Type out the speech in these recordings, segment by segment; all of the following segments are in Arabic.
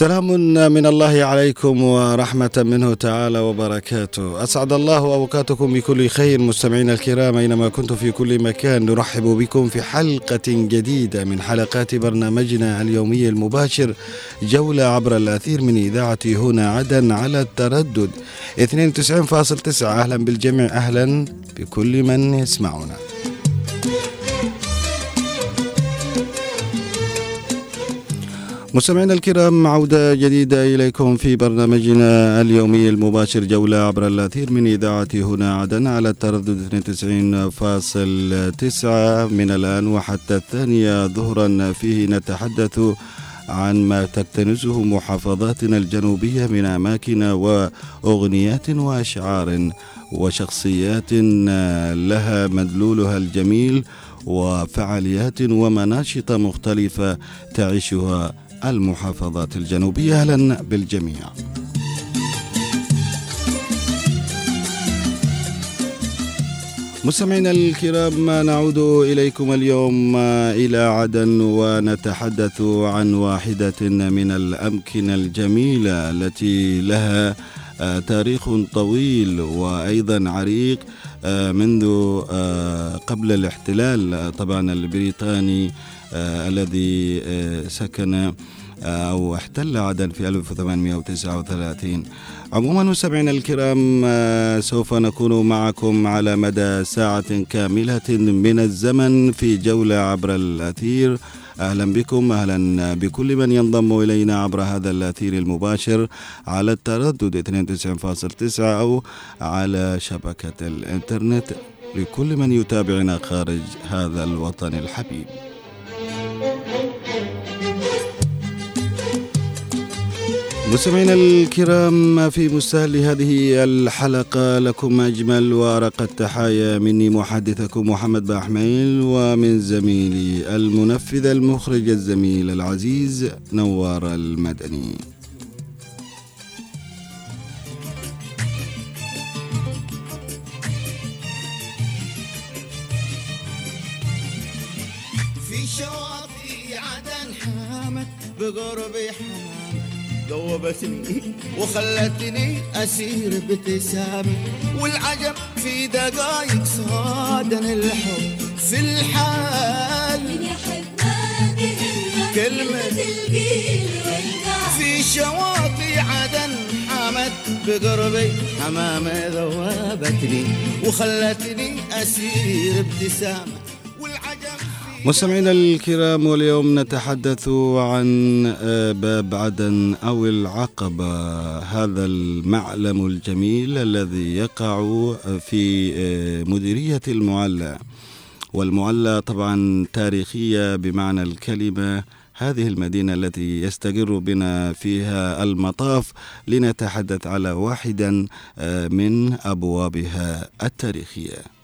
سلام من الله عليكم ورحمة منه تعالى وبركاته. أسعد الله أوقاتكم بكل خير مستمعينا الكرام أينما كنتم في كل مكان. نرحب بكم في حلقة جديدة من حلقات برنامجنا اليومي المباشر جولة عبر الأثير من إذاعة هنا عدن على التردد. 92.9 أهلا بالجميع. أهلا بكل من يسمعنا. مستمعينا الكرام عودة جديدة إليكم في برنامجنا اليومي المباشر جولة عبر الأثير من إذاعة هنا عدن على التردد 92.9 من الآن وحتى الثانية ظهرا فيه نتحدث عن ما تكتنزه محافظاتنا الجنوبية من أماكن وأغنيات وأشعار وشخصيات لها مدلولها الجميل وفعاليات ومناشط مختلفة تعيشها المحافظات الجنوبية. أهلا بالجميع. مستمعينا الكرام نعود إليكم اليوم إلى عدن ونتحدث عن واحدة من الأمكنة الجميلة التي لها تاريخ طويل وأيضا عريق منذ قبل الاحتلال طبعا البريطاني الذي سكن أو احتل عدن في 1839 عموما مستمعينا الكرام سوف نكون معكم على مدى ساعة كاملة من الزمن في جولة عبر الأثير. أهلا بكم أهلا بكل من ينضم إلينا عبر هذا الأثير المباشر على التردد 92.9 أو على شبكة الإنترنت لكل من يتابعنا خارج هذا الوطن الحبيب. مستمعينا الكرام في مستهل هذه الحلقة لكم أجمل وأرق التحايا. مني محدثكم محمد باحميل ومن زميلي المنفذ المخرج الزميل العزيز نوار المدني. في شواطئ عدن حامت بقربي حمامة ذوبتني وخلتني أسير بابتسامة والعجب في دقايق صادن الحب في الحال. من يحب كلمة. في شواطئ عدن حامت بقربي حمامة ذوبتني وخلتني أسير ابتسامة مستمعينا الكرام واليوم نتحدث عن آه، باب عدن أو العقبة. هذا المعلم الجميل الذي يقع في آه، مديرية المعلى والمعلى طبعا تاريخية بمعنى الكلمة. هذه المدينة التي يستقر بنا فيها المطاف لنتحدث على واحدا آه، من أبوابها التاريخية.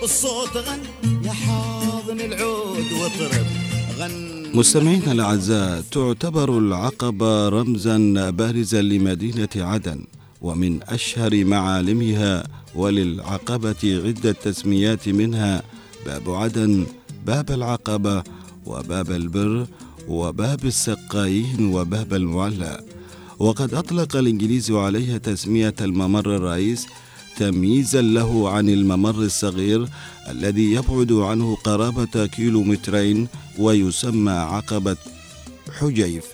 بالصوت غن يا حاضن العود واطرب. غن. مستمعينا الأعزاء تعتبر العقبة رمزا بارزا لمدينة عدن ومن أشهر معالمها وللعقبة عدة تسميات منها باب عدن باب العقبة وباب البر وباب السقايين وباب المعلى. وقد أطلق الإنجليز عليها تسمية الممر الرئيس تمييزا له عن الممر الصغير الذي يبعد عنه قرابة كيلومترين ويسمى عقبة حجيف.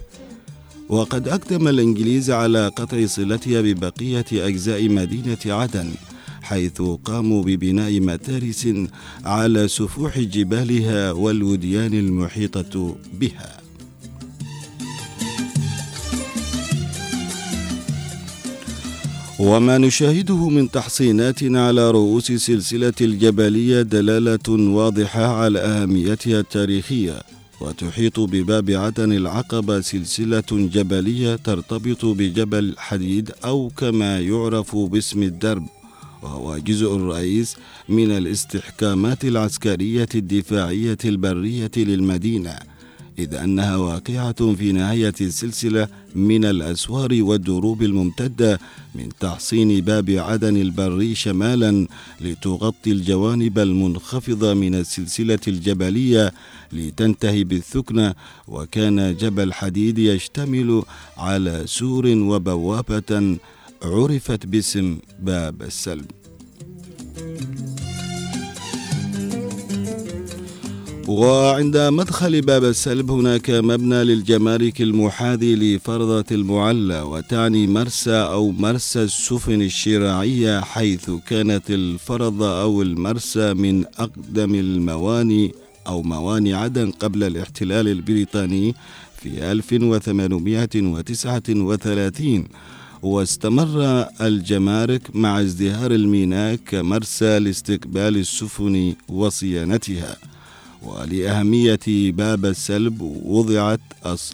وقد أقدم الإنجليز على قطع صلتها ببقية أجزاء مدينة عدن حيث قاموا ببناء متارس على سفوح جبالها والوديان المحيطة بها. وما نشاهده من تحصينات على رؤوس سلسلة الجبلية دلالة واضحة على أهميتها التاريخية وتحيط بباب عدن العقبة سلسلة جبلية ترتبط بجبل حديد أو كما يعرف باسم الدرب وهو جزء رئيس من الاستحكامات العسكرية الدفاعية البرية للمدينة. إذ أنها واقعة في نهاية السلسلة من الأسوار والدروب الممتدة من تحصين باب عدن البري شمالا لتغطي الجوانب المنخفضة من السلسلة الجبلية لتنتهي بالثكنة وكان جبل حديد يشتمل على سور وبوابة عرفت باسم باب السلب وعند مدخل باب السلب هناك مبنى للجمارك المحاذي لفرضة المعلى وتعني مرسى أو مرسى السفن الشراعية حيث كانت الفرضة أو المرسى من أقدم المواني أو مواني عدن قبل الاحتلال البريطاني في 1839 واستمر الجمارك مع ازدهار الميناء كمرسى لاستقبال السفن وصيانتها. ولأهمية باب السلب وضعت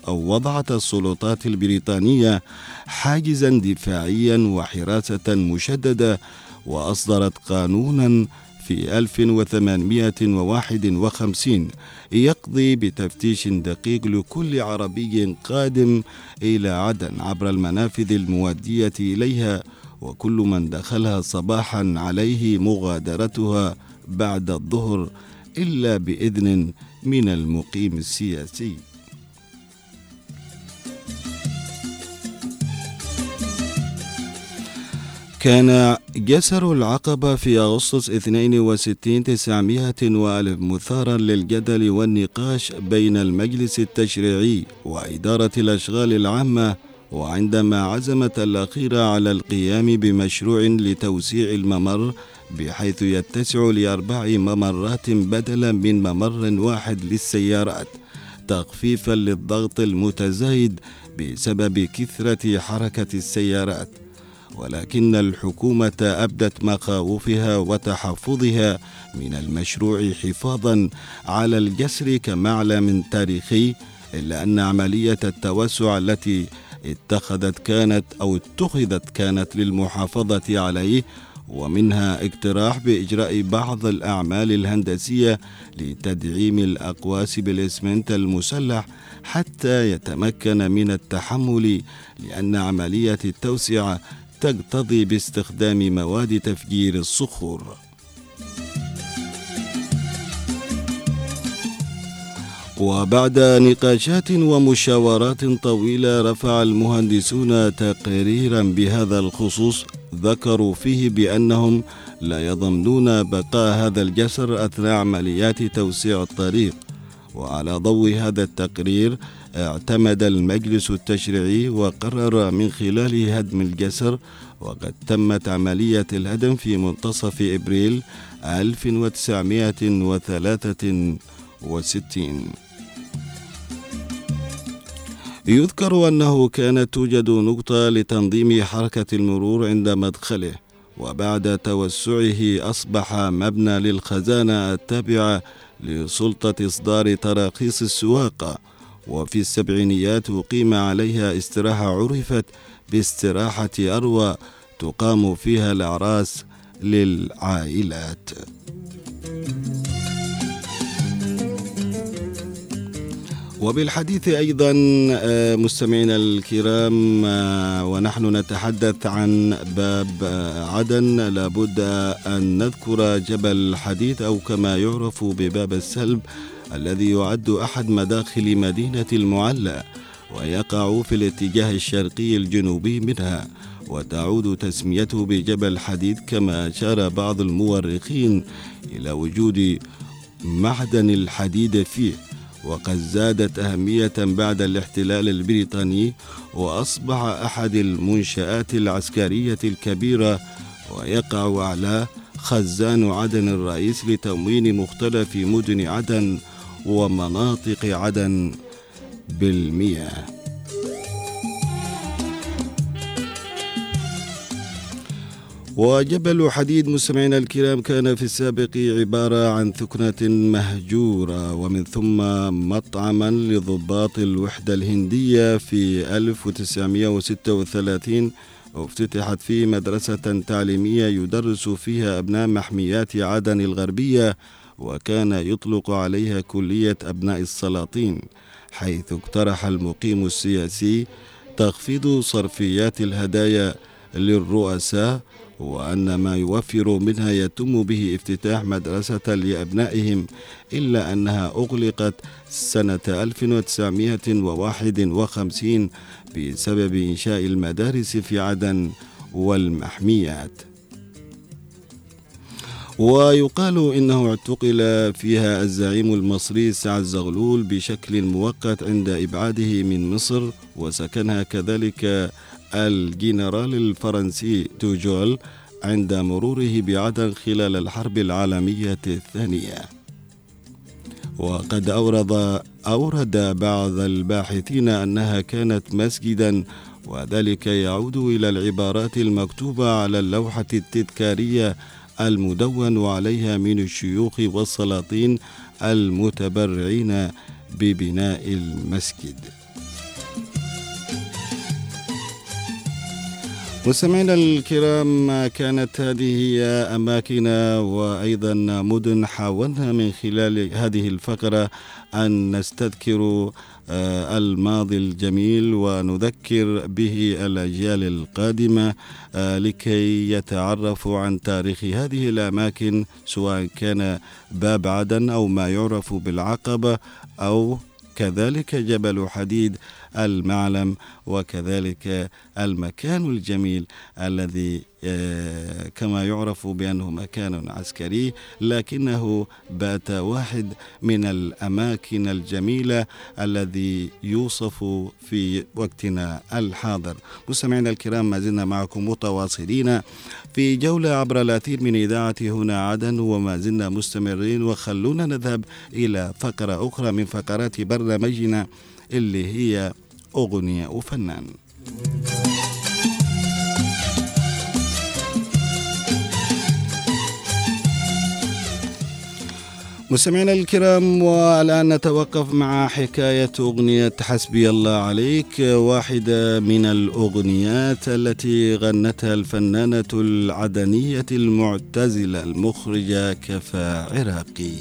أو وضعت السلطات البريطانية حاجزا دفاعيا وحراسة مشددة وأصدرت قانونا في 1851 يقضي بتفتيش دقيق لكل عربي قادم إلى عدن عبر المنافذ المؤدية إليها وكل من دخلها صباحا عليه مغادرتها بعد الظهر إلا بإذن من المقيم السياسي. كان جسر العقبة في أغسطس 62 900 وألف مثارا للجدل والنقاش بين المجلس التشريعي وإدارة الأشغال العامة وعندما عزمت الأخيرة على القيام بمشروع لتوسيع الممر بحيث يتسع لأربع ممرات بدلا من ممر واحد للسيارات تخفيفا للضغط المتزايد بسبب كثرة حركة السيارات. ولكن الحكومة أبدت مخاوفها وتحفظها من المشروع حفاظا على الجسر كمعلم تاريخي إلا أن عملية التوسع التي اتخذت كانت أو اتخذت كانت للمحافظة عليه ومنها اقتراح بإجراء بعض الأعمال الهندسية لتدعيم الأقواس بالإسمنت المسلح حتى يتمكن من التحمل لأن عملية التوسعة تقتضي باستخدام مواد تفجير الصخور. وبعد نقاشات ومشاورات طويلة رفع المهندسون تقريرا بهذا الخصوص ذكروا فيه بأنهم لا يضمنون بقاء هذا الجسر أثناء عمليات توسيع الطريق. وعلى ضوء هذا التقرير اعتمد المجلس التشريعي وقرر من خلاله هدم الجسر وقد تمت عملية الهدم في منتصف إبريل 1963 يذكر أنه كانت توجد نقطة لتنظيم حركة المرور عند مدخله وبعد توسعه أصبح مبنى للخزانة التابعة لسلطة إصدار تراخيص السواقة وفي السبعينيات أقيم عليها استراحة عرفت باستراحة أروى تقام فيها الأعراس للعائلات. وبالحديث أيضا آه، مستمعينا الكرام آه، ونحن نتحدث عن باب آه، عدن. لابد أن نذكر جبل حديد أو كما يعرف بباب السلب الذي يعد أحد مداخل مدينة المعلى ويقع في الاتجاه الشرقي الجنوبي منها. وتعود تسميته بجبل حديد كما أشار بعض المؤرخين إلى وجود معدن الحديد فيه. وقد زادت أهمية بعد الاحتلال البريطاني وأصبح أحد المنشآت العسكرية الكبيرة ويقع على خزان عدن الرئيس لتموين مختلف مدن عدن ومناطق عدن بالمياه. وجبل حديد مستمعينا الكرام كان في السابق عبارة عن ثكنة مهجورة ومن ثم مطعما لضباط الوحدة الهندية في 1936 افتتحت فيه مدرسة تعليمية يدرس فيها أبناء محميات عدن الغربية وكان يطلق عليها كلية أبناء السلاطين حيث اقترح المقيم السياسي تخفيض صرفيات الهدايا للرؤساء وأن ما يوفر منها يتم به افتتاح مدرسة لأبنائهم إلا أنها أغلقت سنة 1951 بسبب إنشاء المدارس في عدن والمحميات. ويقال إنه اعتقل فيها الزعيم المصري سعد زغلول بشكل مؤقت عند إبعاده من مصر وسكنها كذلك الجنرال الفرنسي توجول عند مروره بعدن خلال الحرب العالمية الثانية. وقد اورد أورد بعض الباحثين أنها كانت مسجدا وذلك يعود إلى العبارات المكتوبة على اللوحة التذكارية المدون عليها من الشيوخ والسلاطين المتبرعين ببناء المسجد. مستمعينا الكرام كانت هذه هي أماكن وأيضا مدن حاولنا من خلال هذه الفقرة أن نستذكر الماضي الجميل ونذكر به الأجيال القادمة آه، لكي يتعرفوا عن تاريخ هذه الأماكن سواء كان باب عدن أو ما يعرف بالعقبة أو كذلك جبل حديد المعلم وكذلك المكان الجميل الذي آه، كما يعرف بأنه مكان عسكري لكنه بات واحد من الأماكن الجميلة الذي يوصف في وقتنا الحاضر. مستمعينا الكرام ما زلنا معكم متواصلين في جولة عبر الأثير من إذاعة هنا عدن وما زلنا مستمرين وخلونا نذهب إلى فقرة أخرى من فقرات برنامجنا اللي هي أغنية وفنان مستمعينا الكرام والآن نتوقف مع حكاية أغنية حسبي الله عليك واحدة من الأغنيات التي غنتها الفنانة العدنية المعتزلة المخرجة كفا عراقي.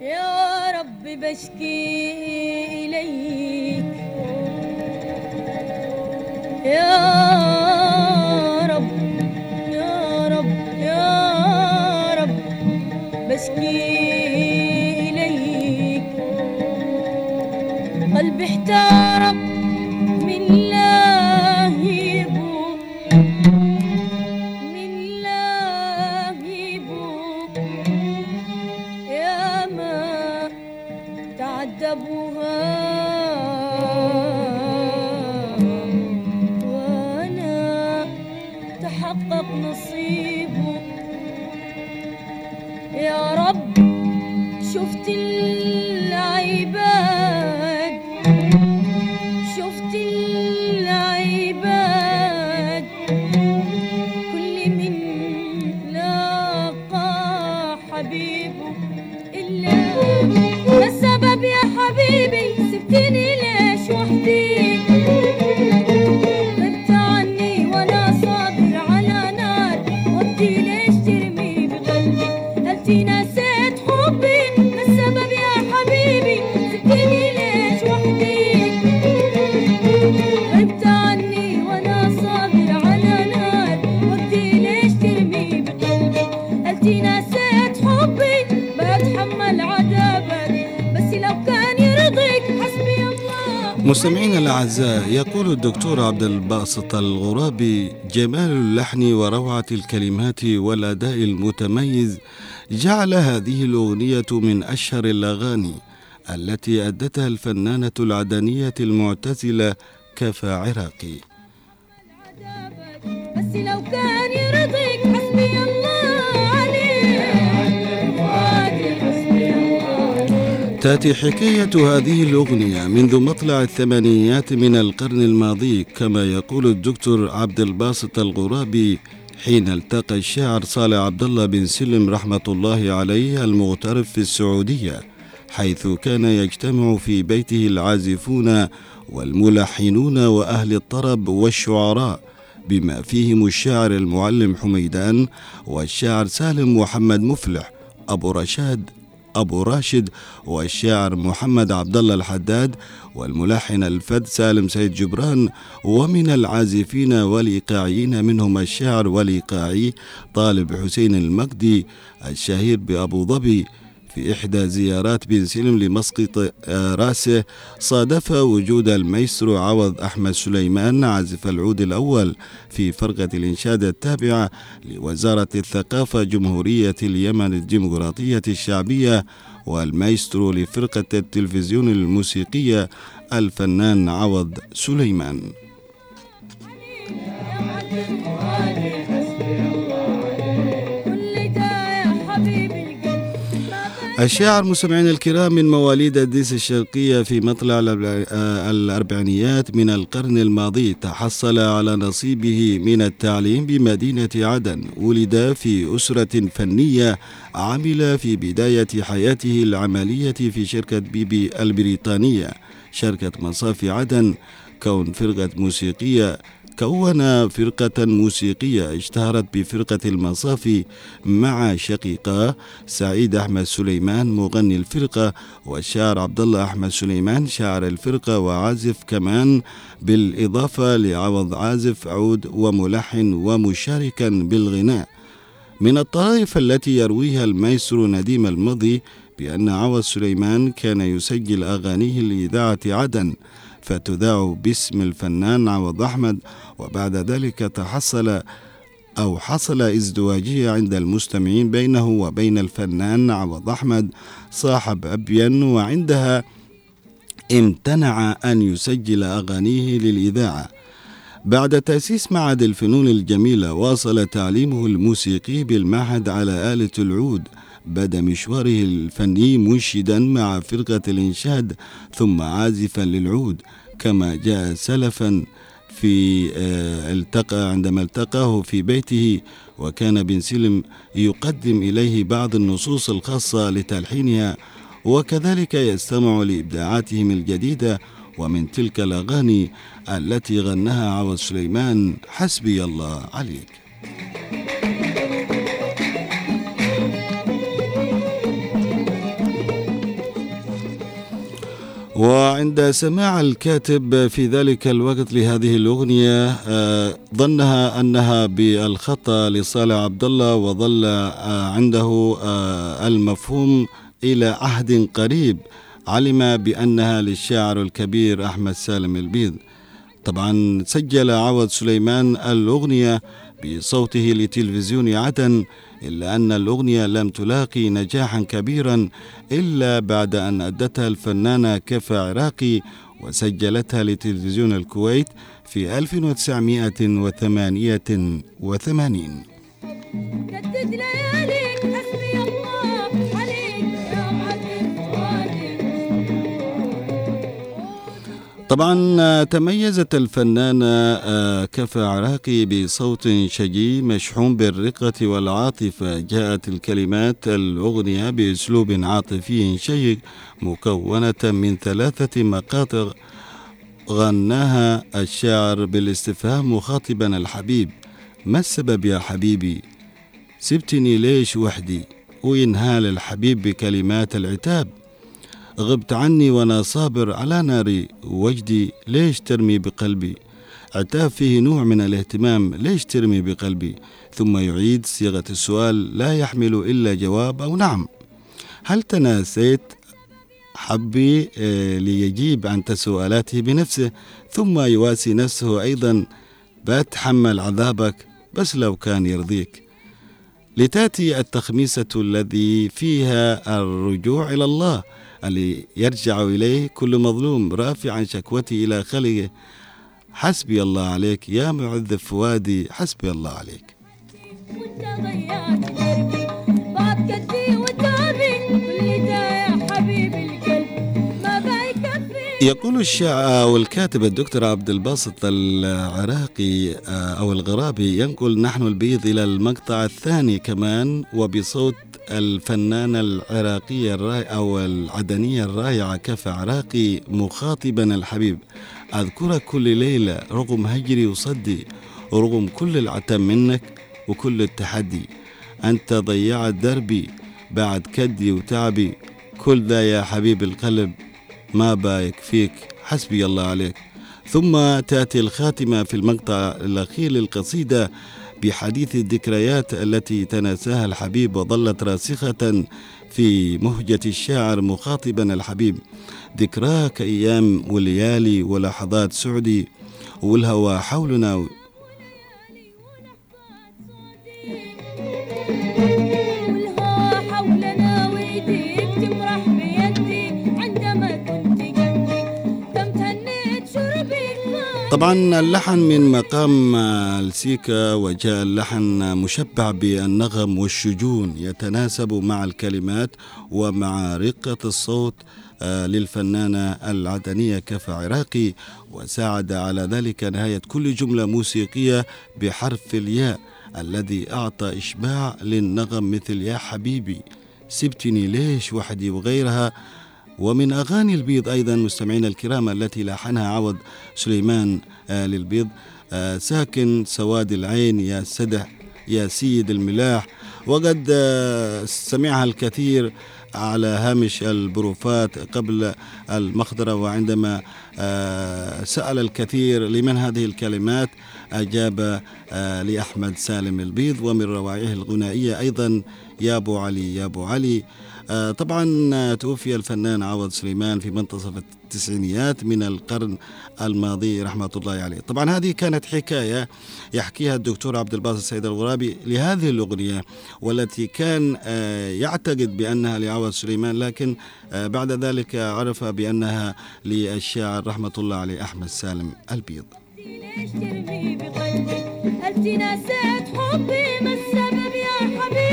يا رب بشكي إليك. يا يا رب بشكي إليك. قلبي احترق من لاهبه شفت مستمعينا الأعزاء يقول الدكتور عبد الباسط الغرابي جمال اللحن وروعة الكلمات والأداء المتميز جعل هذه الأغنية من أشهر الأغاني التي أدتها الفنانة العدنية المعتزلة كفا عراقي بس لو كان يرضيك تأتي حكاية هذه الأغنية منذ مطلع الثمانينيات من القرن الماضي كما يقول الدكتور عبد الباسط الغرابي حين التقى الشاعر صالح عبد الله بن سلم رحمة الله عليه المغترب في السعودية حيث كان يجتمع في بيته العازفون والملحنون وأهل الطرب والشعراء بما فيهم الشاعر المعلم حميدان والشاعر سالم محمد مفلح أبو رشاد أبو راشد والشاعر محمد عبد الله الحداد والملحن الفد سالم سيد جبران ومن العازفين والإيقاعيين منهم الشاعر والإيقاعي طالب حسين المقدي الشهير بأبو ظبي في إحدى زيارات بن سلم لمسقط آه، رأسه صادف وجود الميسرو عوض أحمد سليمان عازف العود الأول في فرقة الإنشاد التابعة لوزارة الثقافة جمهورية اليمن الديمقراطية الشعبية والمايسترو لفرقة التلفزيون الموسيقية الفنان عوض سليمان. الشاعر مستمعين الكرام من مواليد الديس الشرقية في مطلع آه، الأربعينيات من القرن الماضي تحصل على نصيبه من التعليم بمدينة عدن ولد في أسرة فنية عمل في بداية حياته العملية في شركة بيبي البريطانية شركة مصافي عدن كون فرقة موسيقية كون فرقة موسيقية اشتهرت بفرقة المصافي مع شقيقاه سعيد أحمد سليمان مغني الفرقة والشاعر عبد الله أحمد سليمان شاعر الفرقة وعازف كمان بالإضافة لعوض عازف عود وملحن ومشاركا بالغناء. من الطرائف التي يرويها المايسترو نديم المضي بأن عوض سليمان كان يسجل أغانيه لإذاعة عدن. فتذاع باسم الفنان عوض أحمد وبعد ذلك تحصل أو حصل ازدواجية عند المستمعين بينه وبين الفنان عوض أحمد صاحب أبين وعندها امتنع أن يسجل أغانيه للإذاعة. بعد تأسيس معهد الفنون الجميلة واصل تعليمه الموسيقي بالمعهد على آلة العود. بدا مشواره الفني منشدا مع فرقة الإنشاد ثم عازفا للعود. كما جاء سلفا في آه، التقى عندما التقاه في بيته وكان بن سلم يقدم إليه بعض النصوص الخاصة لتلحينها. وكذلك يستمع لإبداعاتهم الجديدة ومن تلك الأغاني التي غناها عوض سليمان. حسبي الله عليك. وعند سماع الكاتب في ذلك الوقت لهذه الأغنية آه، ظنها أنها بالخطأ لصالح عبد الله وظل آه، عنده آه، المفهوم إلى عهد قريب علم بأنها للشاعر الكبير أحمد سالم البيض. طبعا سجل عوض سليمان الأغنية بصوته لتلفزيون عدن إلا أن الأغنية لم تلاقي نجاحا كبيرا إلا بعد أن أدتها الفنانة كفا عراقي وسجلتها لتلفزيون الكويت في 1988 طبعا تميزت الفنانة آه، كفا عراقي بصوت شجي مشحون بالرقة والعاطفة. جاءت الكلمات الأغنية بأسلوب عاطفي شيق مكونة من ثلاثة مقاطع غناها الشاعر بالاستفهام مخاطبا الحبيب. ما السبب يا حبيبي؟ سبتني ليش وحدي؟ وينهال الحبيب بكلمات العتاب. غبت عني وأنا صابر على ناري وجدي ليش ترمي بقلبي؟ عتاب فيه نوع من الاهتمام ليش ترمي بقلبي؟ ثم يعيد صيغة السؤال لا يحمل إلا جواب أو نعم. هل تناسيت حبي آه، ليجيب عن تساؤلاته بنفسه؟ ثم يواسي نفسه أيضا بتحمل عذابك بس لو كان يرضيك. لتأتي التخميسة الذي فيها الرجوع إلى الله. اللي يرجع إليه كل مظلوم رافعا شكوته إلى خلقه. حسبي الله عليك يا معذب فؤادي حسبي الله عليك. يقول الشاعر والكاتب الدكتور عبد الباسط العراقي آه، أو الغرابي ينقل نحن البيض إلى المقطع الثاني كمان وبصوت الفنانة العراقية الرائعة أو العدنية الرائعة كفى عراقي مخاطبا الحبيب. أذكرك كل ليلة رغم هجري وصدي ورغم كل العتم منك وكل التحدي. أنت ضيعت دربي بعد كدي وتعبي. كل ذا يا حبيب القلب ما بايك فيك حسبي الله عليك. ثم تأتي الخاتمة في المقطع الأخير للقصيدة بحديث الذكريات التي تناساها الحبيب وظلت راسخة في مهجة الشاعر مخاطبا الحبيب. ذكراك أيام وليالي ولحظات سعدي والهوى حولنا طبعا اللحن من مقام السيكا وجاء اللحن مشبع بالنغم والشجون يتناسب مع الكلمات ومع رقة الصوت آه، للفنانة العدنية كفى عراقي وساعد على ذلك نهاية كل جملة موسيقية بحرف الياء الذي أعطى إشباع للنغم مثل يا حبيبي سبتني ليش وحدي وغيرها؟ ومن أغاني البيض أيضا مستمعينا الكرام التي لحنها عوض سليمان للبيض آه، ساكن سواد العين يا سدح يا سيد الملاح. وقد آه، سمعها الكثير على هامش البروفات قبل المخضرة وعندما آه، سأل الكثير لمن هذه الكلمات أجاب لأحمد سالم البيض ومن روائعه الغنائية أيضا يا أبو علي يا أبو علي. طبعا آه، توفي الفنان عوض سليمان في منتصف التسعينيات من القرن الماضي رحمة الله عليه. طبعا هذه كانت حكاية يحكيها الدكتور عبد الباسط السيد الغرابي لهذه الأغنية والتي كان آه، يعتقد بأنها لعوض سليمان لكن آه، بعد ذلك عرف بأنها للشاعر رحمة الله عليه أحمد سالم البيض. ليش ترمي بقلبي هل تناسيت حبي ما السبب يا حبيبي؟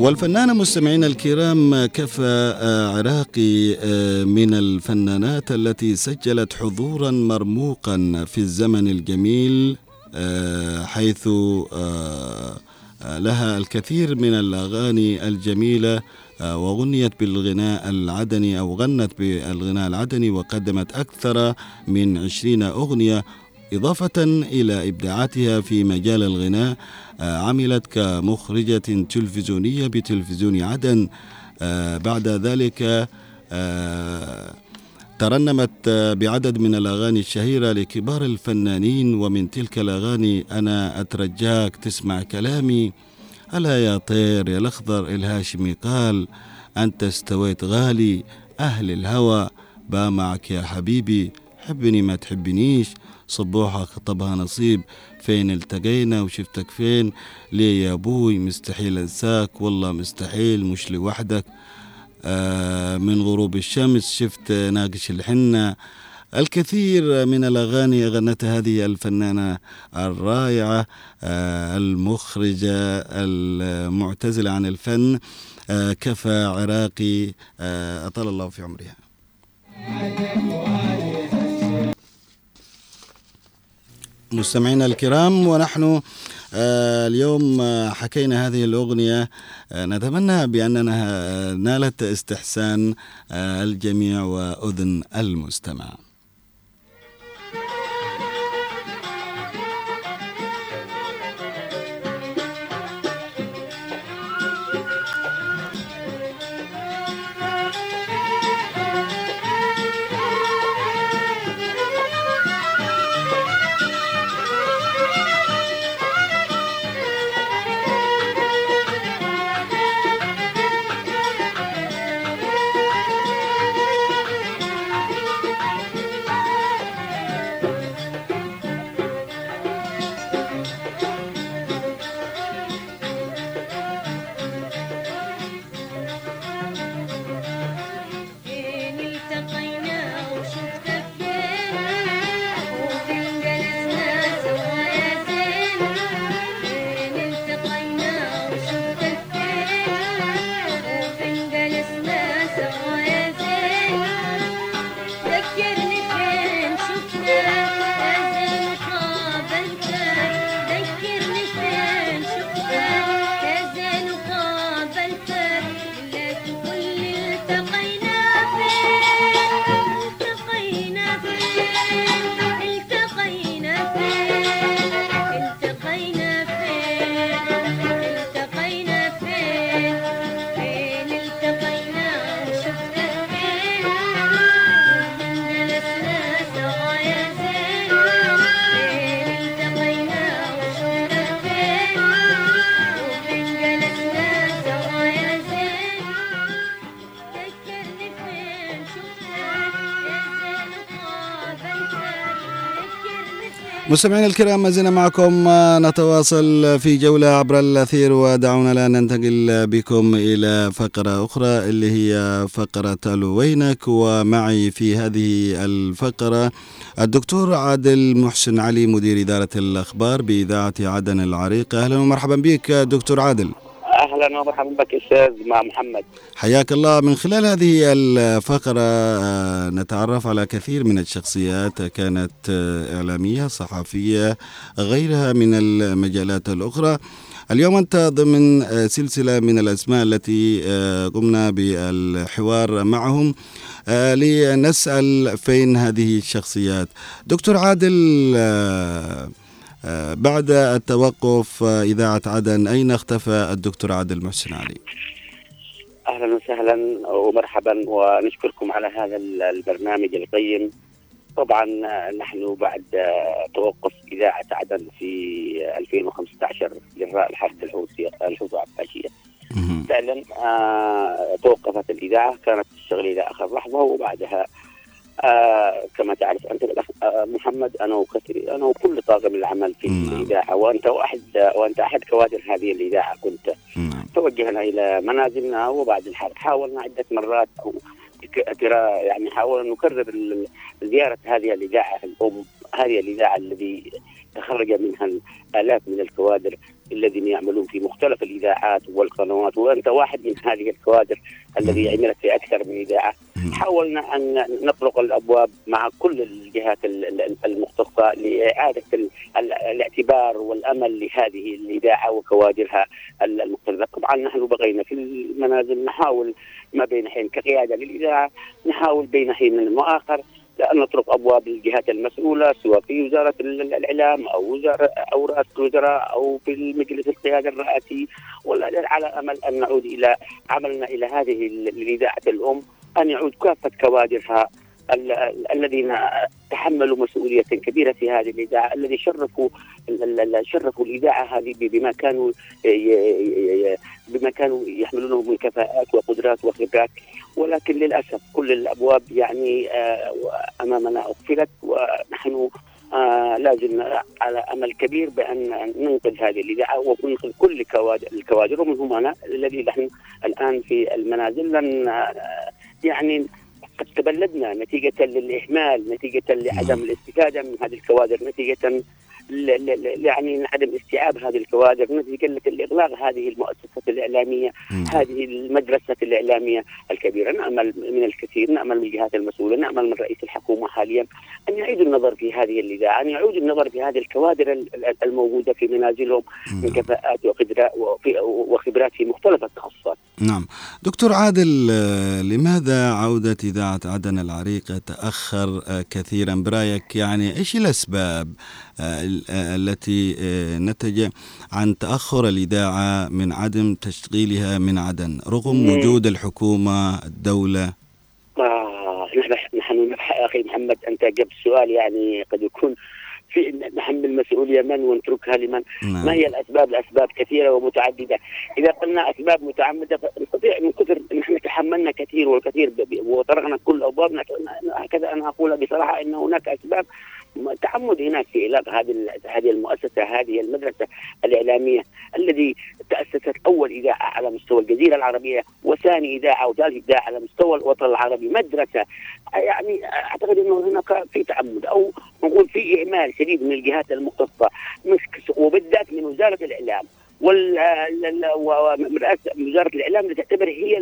والفنانة مستمعينا الكرام كفى آه، عراقي آه، من الفنانات التي سجلت حضورا مرموقا في الزمن الجميل آه، حيث لها الكثير من الأغاني الجميلة وغنيت بالغناء العدني أو غنت بالغناء العدني وقدمت أكثر من عشرين أغنية إضافة إلى إبداعاتها في مجال الغناء آه، عملت كمخرجة تلفزيونية بتلفزيون عدن. آه، بعد ذلك آه، ترنمت بعدد من الأغاني الشهيرة لكبار الفنانين ومن تلك الأغاني أنا أترجاك تسمع كلامي. ألا يا طير يا الأخضر الهاشمي قال أنت استويت غالي أهل الهوى با معك يا حبيبي. حبني ما تحبنيش. صبوحة خطبها نصيب. فين التقينا وشفتك فين؟ ليه يا أبوي؟ مستحيل أنساك. والله مستحيل مش لوحدك. آه من غروب الشمس شفت ناقش الحنة. الكثير من الأغاني غنتها هذه الفنانة الرائعة آه المخرجة المعتزلة عن الفن آه كفى عراقي. آه أطال الله في عمرها. مستمعينا الكرام ونحن آه، اليوم آه، حكينا هذه الأغنية آه، نتمنى بأننا نالت استحسان الجميع وأذن المستمع. مستمعينا الكرام ما زلنا معكم آه، نتواصل في جولة عبر الأثير ودعونا الآن ننتقل بكم إلى فقرة أخرى اللي هي فقرة ألو وينك ومعي في هذه الفقرة الدكتور عادل محسن علي مدير إدارة الأخبار بإذاعة عدن العريقة أهلا ومرحبا بك دكتور عادل. أهلا. ومرحبا بك أستاذ مع محمد. حياك الله. من خلال هذه الفقرة آه، نتعرف على كثير من الشخصيات كانت آه، إعلامية صحفية غيرها من المجالات الأخرى. اليوم أنت ضمن آه، سلسلة من الأسماء التي قمنا بالحوار معهم لنسأل فين هذه الشخصيات. دكتور عادل بعد التوقف آه، إذاعة عدن أين اختفى الدكتور عادل محسن علي؟ أهلا وسهلا ومرحبا ونشكركم على هذا البرنامج القيم طبعا نحن بعد توقف إذاعة عدن في 2015 جراء الحرب الحوثي الحوثي العباسية مهم. فعلا آه، توقفت الإذاعة كانت تشتغل إلى آخر لحظة وبعدها آه كما تعرف أنت الأخ آه محمد أنا وكثير أنا وكل طاقم العمل في نعم. الإذاعة. وأنت وأحد وأنت أحد كوادر هذه الإذاعة كنت. نعم. توجهنا إلى منازلنا وبعد الحرب. حاولنا عدة مرات ترى يعني حاولنا نكرر زيارة هذه الإذاعة الأم هذه الإذاعة الذي تخرج منها الاف من الكوادر. الذين يعملون في مختلف الإذاعات والقنوات وأنت واحد من هذه الكوادر الذي عملت في أكثر من إذاعة. حاولنا أن نطرق الأبواب مع كل الجهات ال- ال- المختصة لإعادة ال- ال- الاعتبار والأمل لهذه الإذاعة وكوادرها ال- المختلفة، طبعا نحن بقينا في المنازل نحاول ما بين حين كقيادة للإذاعة نحاول بين حين واخر أن نطرق أبواب الجهات المسؤولة سواء في وزارة ال- ال- الإعلام أو وزاره أو رئاسة الوزراء أو في المجلس القيادة الرئاسي على أمل أن نعود إلى عملنا إلى هذه ال- الإذاعة الأم أن يعود كافة كوادرها الذين تحملوا مسؤولية كبيرة في هذه الإذاعة الذي شرفوا شرفوا الإذاعة هذه بما كانوا بما كانوا يحملونه من كفاءات وقدرات وخبرات. ولكن للأسف كل الأبواب يعني آه، أمامنا أقفلت ونحن آه لا زلنا على أمل كبير بأن ننقذ هذه الإذاعة وننقذ كل كوادر الكوادر ومنهم أنا الذي نحن الآن في المنازل لن آه، يعني تبلدنا نتيجة للإهمال نتيجة لعدم الاستفادة من هذه الكوادر ل- يعني عدم استيعاب هذه الكوادر نتيجه لاغلاق هذه المؤسسة الإعلامية نعم. هذه المدرسة الإعلامية الكبيرة نأمل من الكثير نأمل من الجهات المسؤولة نأمل من رئيس الحكومة حاليا أن يعيدوا النظر في هذه الإذاعة أن يعيدوا النظر في هذه الكوادر ال- ال- الموجودة في منازلهم من كفاءات وخبرات في مختلف التخصصات. نعم. دكتور عادل آه، لماذا عودة إذاعة عدن العريقة تأخر آه، كثيرا؟ برأيك يعني إيش الأسباب؟ ال- التي آه، نتج عن تأخر الإذاعة من عدم تشغيلها من عدن رغم مم. وجود الحكومة الدولة آه نحن أخي محمد أنت جبت سؤال يعني قد يكون في نحمل مسؤولية من ونتركها لمن نعم. ما هي الأسباب؟ الأسباب كثيرة ومتعددة، إذا قلنا أسباب متعمدة نستطيع من كثر نحن تحملنا كثير والكثير وطرقنا كل ابواب هكذا أنا أقول بصراحة إن هناك أسباب م- تعمد هناك في اغلاق هذه هذه المؤسسة هذه المدرسة الإعلامية الذي تأسست أول إذاعة على مستوى الجزيرة العربية وثاني إذاعة وثالث إذاعة على مستوى الوطن العربي. مدرسة يعني أعتقد إنه هناك في تعمد أو نقول في اهمال شديد من الجهات المختصة وبالذات من وزارة الإعلام. وال ال- ال- و- ورئاسة وزارة الإعلام اللي تعتبر هي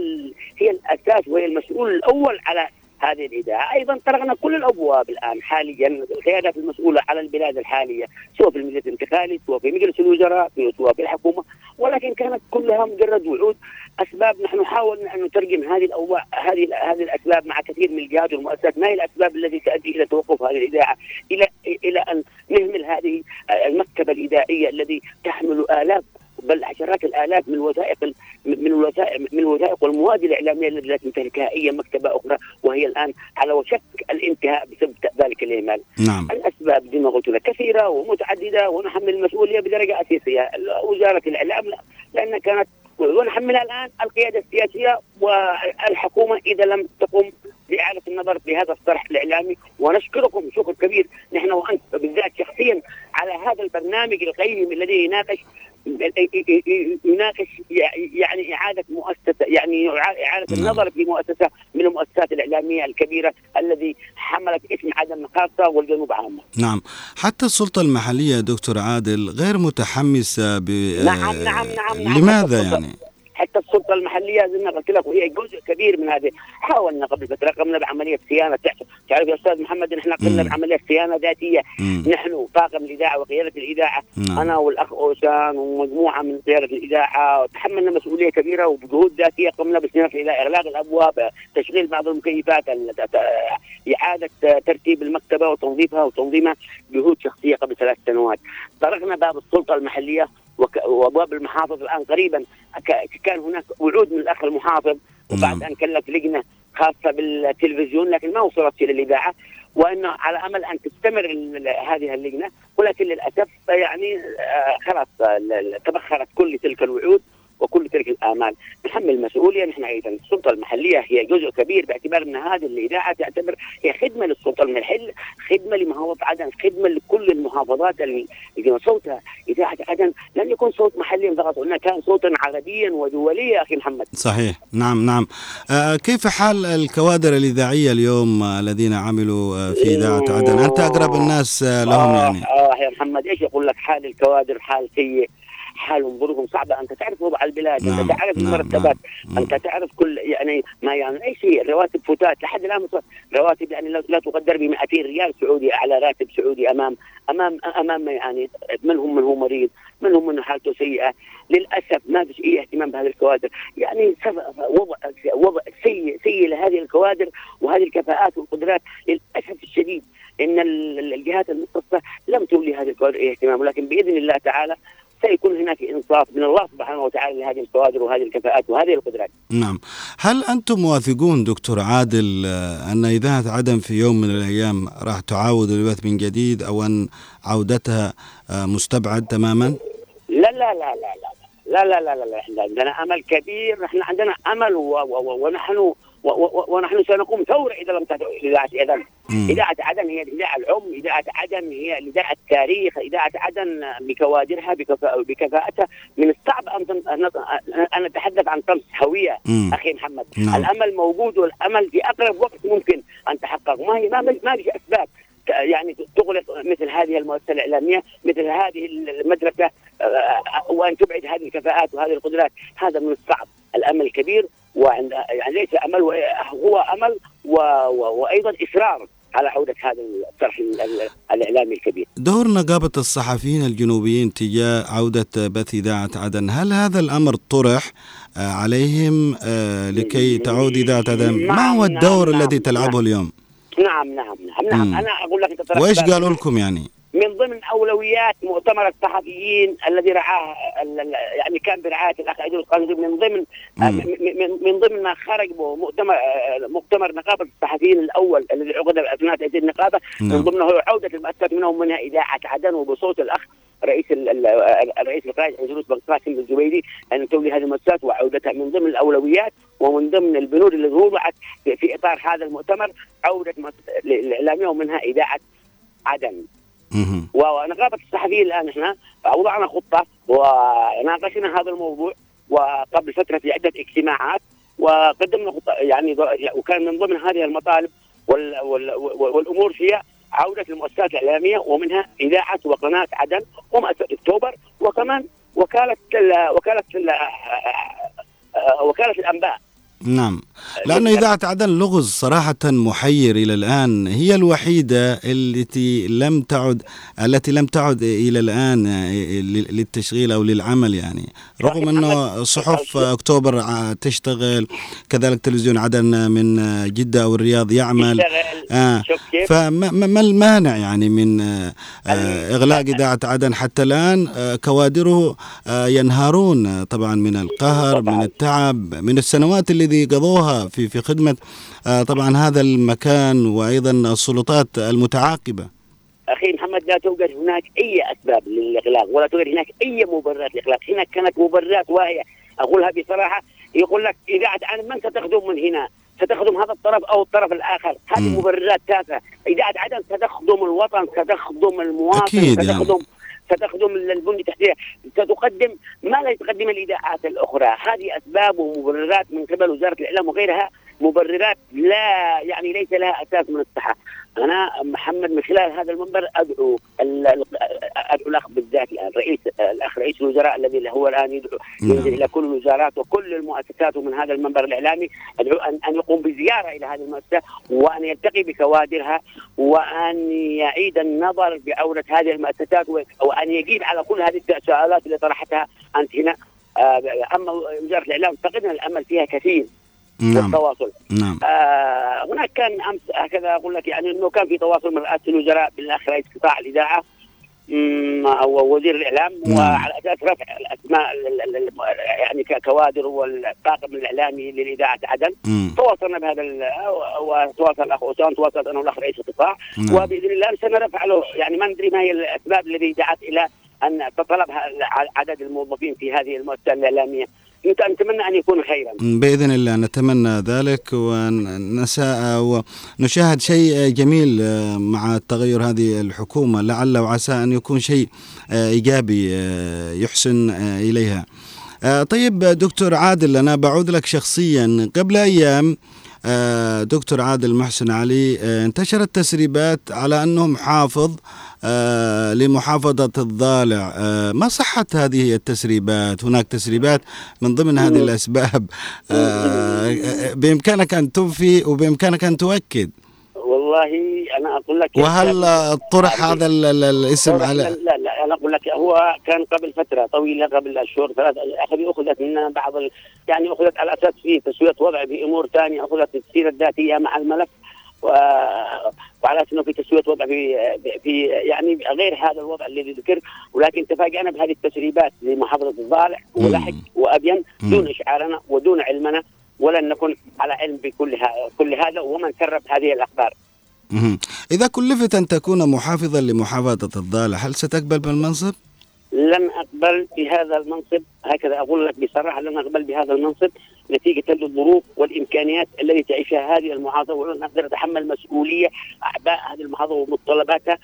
هي الأساس وهي المسؤول الأول على هذه الاذاعه، أيضا طرقنا كل الأبواب الآن حاليا القيادات المسؤولة على البلاد الحالية سواء في المجلس الانتقالي سواء في مجلس الوزراء سواء في الحكومة. ولكن كانت كلها مجرد وعود. أسباب نحن حاولنا ان نترجم هذه الاوضاع هذه هذه الأسباب مع كثير من الجهات والمؤسسات. ما هي الأسباب التي تؤدي إلى توقف هذه الاذاعه إلى إلى أن نهمل هذه المكتبة الاذاعيه الذي تحمل آلاف بل عشرات الآلاف من الوثائق الوثائق من الوثائق والمواد الإعلامية التي لا تمتلكها أي مكتبة أخرى وهي الآن على وشك الانتهاء بسبب ذلك الإهمال. نعم. الأسباب زي ما قلت لك كثيرة ومتعددة ونحمل المسؤولية بدرجة أساسية. وزارة الإعلام لا لأن كانت ونحملها الآن القيادة السياسية والحكومة إذا لم تقم بإعادة النظر في هذا الطرح الإعلامي. ونشكركم شكر كبير نحن وأنت بالذات شخصيا هذا البرنامج القيم الذي يناقش يناقش يعني إعادة مؤسسة يعني إعادة نعم. النظر في مؤسسة من المؤسسات الإعلامية الكبيرة الذي حملت اسم عدن خاصة والجنوب عامه. نعم حتى السلطة المحلية دكتور عادل غير متحمسة ب... نعم، نعم، نعم، نعم. لماذا يعني؟ حتى السلطة المحلية زي ما قلت لك وهي جزء كبير من هذه. حاولنا قبل فترة قمنا بعملية صيانة. تعرف- تعرف يا أستاذ محمد نحن قمنا مم. بعملية صيانة ذاتية. مم. نحن طاقم الإذاعة وقيادة الإذاعة نعم. أنا والأخ أوسان ومجموعة من قيادة الإذاعة. تحملنا مسؤولية كبيرة وبجهود ذاتية. قمنا بصيانه إلى إغلاق الأبواب تشغيل بعض المكيفات إعادة ترتيب المكتبة وتنظيفها وتنظيمها جهود شخصية قبل ثلاث سنوات. طرقنا باب السلطة المحلية. وأبواب المحافظ الآن قريبا. كان هناك وعود من الأخ المحافظ وبعد نعم. أن كلف لجنة خاصة بالتلفزيون لكن ما وصلت إلى الاذاعه وانه على أمل أن تستمر ال- هذه اللجنة ولكن للأسف يعني آه، خلاص آه، تبخرت كل تلك الوعود. وكل تلك الآمال. نحمل مسؤوليه نحن أيضا السلطة المحلية هي جزء كبير باعتبار أن هذه الإذاعة تعتبر هي خدمة للسلطة المحليه خدمة لمحافظة عدن خدمة لكل المحافظات اللي صوتها إذاعة عدن. لن يكون صوت محلي فقط وانها كان صوتا عربيا ودوليا أخي محمد. صحيح. نعم نعم. آه كيف حال الكوادر الإذاعية اليوم آه، الذين عملوا آه، في إذاعة عدن؟ أنت أقرب الناس آه، لهم آه يعني. آه يا محمد إيش يقول لك حال الكوادر حال سيء؟ حالهم ظروفهم صعبة. أنت تعرف وضع البلاد نعم، انت تعرف نعم، المرتبات نعم. أنت تعرف كل يعني ما يعني أي شيء رواتب فتات لحد الآن رواتب يعني لا تقدر ب 200 ريال سعودي اعلى راتب سعودي امام امام أمام يعني منهم من هو مريض منهم من حالته سيئة. للأسف ما فيش أي اهتمام بهذه الكوادر. يعني وضع وضع سيء سيء لهذه الكوادر وهذه الكفاءات والقدرات. للأسف الشديد إن ال- ال- الجهات المختصه لم تولي هذه الكوادر أي اهتمام. ولكن بإذن الله تعالى سيكون هناك انصاف من الله سبحانه وتعالى لهذه الكوادر وهذه الكفاءات وهذه القدرات. نعم هل أنتم موافقون دكتور عادل آه، أن إذاعة عدن في يوم من الأيام راح تعاود البث من جديد أو أن عودتها آه، مستبعد تماما لا لا لا لا لا لا لا لا لا لا إحنا عندنا امل كبير نحن عندنا امل ونحن و و ونحن سنقوم ثورة إذا لم تدعو اذاعه عدن. مم. إذاعة عدن هي الاذاعه الام، إذاعة عدن هي إذاعة التاريخ، إذاعة عدن بكوادرها بكفاء- بكفاءتها من الصعب أن أن نتحدث عن طمس هوية مم. أخي محمد، نعم. الأمل موجود والأمل في أقرب وقت ممكن أن تحقق، ما هي ما ما في أسباب ت- يعني تغلق مثل هذه المؤسسة الإعلامية، مثل هذه المدرسة آه، وأن تبعد هذه الكفاءات وهذه القدرات، هذا من الصعب، الأمل كبير وعند يعني ليس أمل هو أمل و و وأيضا إصرار على عودة هذا الطرح ال- ال- الإعلامي الكبير. دور نقابة الصحفيين الجنوبيين تجاه عودة بث إذاعة عدن هل هذا الأمر طرح آه، عليهم آه، لكي تعود إذاعة عدن ما نعم، هو نعم، الدور نعم، الذي تلعبه نعم. اليوم نعم نعم نعم, نعم. مم. أنا أقول لك وإيش قالوا لكم يعني من ضمن أولويات مؤتمر الصحفيين الذي رعاه يعني كان برعاية الأخ عيد القندي من ضمن مم. من, من- من ضمن ما خرج به مؤتمر آه، مؤتمر نقابة الصحفيين الأول الذي عقد أثناء تأسيس النقابة من نعم. ضمنه عودة المؤسسات منهم منها إذاعة عدن وبصوت الأخ رئيس ال- ال- الرئيس القائد عزوز بن قاسم الزبيدي أن تولي هذه المؤسسات وعودتها من ضمن الأولويات ومن ضمن البنود التي وضعت في- إطار هذا المؤتمر عودة الاعلاميه ومنها إذاعة عدن. ونقابه الصحفيين الآن إحنا وضعنا خطة. وناقشنا هذا الموضوع. وقبل فترة في عدة اجتماعات. وقدمنا خطه يعني وكان من ضمن هذه المطالب وال وال وال والأمور هي عودة المؤسسات الإعلامية ومنها إذاعة وقناة عدن. ومؤسسه أكتوبر. وكمان وكالة ال وكالة ال وكالة الأنباء. نعم. لأن إذاعة عدن لغز صراحة محير إلى الآن هي الوحيدة التي لم تعد التي لم تعد إلى الآن للتشغيل أو للعمل يعني. رغم أنه صحف أكتوبر تشتغل كذلك تلفزيون عدن من جدة أو الرياض يعمل. آه فما ما ما المانع يعني من آه آه إغلاق إذاعة عدن حتى الآن؟ آه كوادره آه ينهارون آه طبعا من القهر من التعب من السنوات الذي قضوها في في خدمة آه طبعا هذا المكان وأيضا السلطات المتعاقبة. أخي محمد لا توجد هناك أي أسباب للاغلاق ولا توجد هناك أي مبررات للاغلاق هناك كانت مبررات واهية. أقولها بصراحة يقول لك اذاعه عدن من ستخدم من هنا؟ ستخدم هذا الطرف أو الطرف الآخر؟ هذه. مبررات تافهه اذاعه عدن ستخدم الوطن ستخدم المواطن أكيد يعني. ستخدم البنية التحتية ستقدم ما لا تقدم الإذاعات الأخرى. هذه أسباب ومبررات من قبل وزارة الإعلام وغيرها. مبررات لا يعني ليس لها أساس من الصحة. أنا محمد من خلال هذا المنبر أدعو ال- ال- أدعو الأخ بالذات الآن رئيس الأخ رئيس الوزراء الذي هو الآن يدعو نعم. ينزل إلى كل الوزارات وكل المؤسسات ومن هذا المنبر الإعلامي أدعو أن, أن يقوم بزيارة إلى هذه المؤسسة وأن يلتقي بكوادرها وأن يعيد النظر بعودة هذه المؤسسات و- وأن يجيب على كل هذه السؤالات اللي طرحتها أنت هنا آه، أما وزارة الإعلام فقدنا الأمل فيها كثير نعم. والتواصل. نعم. آه هناك كان أمس هكذا أقول لك يعني إنه كان في تواصل من رئاسة الوزراء بالاخ رئيس قطاع الاذاعه أو وزير الإعلام نعم. وعلى أساس رفع الأسماء ال- ال- ال- يعني ككوادر والطاقم الإعلامي للاذاعه عدن. مم. تواصلنا بهذا وتواصل الاخ اسامه تواصلت أنا والأخ رئيس القطاع. نعم. وبإذن الله سنرفع له. يعني ما ندري ما هي الأسباب التي دعت إلى أن تطلب عدد الموظفين في هذه المؤسسة الإعلامية. نتمنى أن يكون خيرا. بإذن الله نتمنى ذلك ونساء ونشاهد شيء جميل آه، مع تغير هذه الحكومة. لعل وعسى أن يكون شيء آه، إيجابي آه، يحسن إليها. طيب دكتور عادل أنا بعود لك شخصيا. قبل أيام دكتور عادل محسن علي آه، انتشرت تسريبات على أنه محافظ آه، لمحافظة الضالع. آه، ما صحة هذه التسريبات؟ هناك تسريبات من ضمن هذه الأسباب. آه، آه، بإمكانك أن تنفي وبإمكانك أن تؤكد. والله أنا أقول لك وهل طرح هذا ال- ال- الاسم لا على لا لا أنا أقول لك هو كان قبل فترة طويلة قبل أشهر ثلاث اخذ أخذت منا بعض ال... يعني أخذت على أساس في تسوية وضع بامور ثانية أخذت السيرة الذاتية مع الملف و... وعلى أساس إنه في تسوية وضع في في يعني غير هذا الوضع الذي ذكر ولكن تفاجأنا بهذه التسريبات لمحافظة الضالع ولحق وأبين. دون اشعارنا ودون علمنا ولن نكن على علم بكل. كل هذا ومن سرب هذه الأخبار. إذا كلفت أن تكون محافظا لمحافظة الضالع هل ستقبل بالمنصب؟ لن أقبل بهذا المنصب. هكذا أقول لك بصراحة لن أقبل بهذا المنصب. نتيجة للظروف والإمكانيات التي تعيشها هذه المحافظة. ولن أقدر أتحمل مسؤولية أعباء هذه المحافظة ومتطلباتها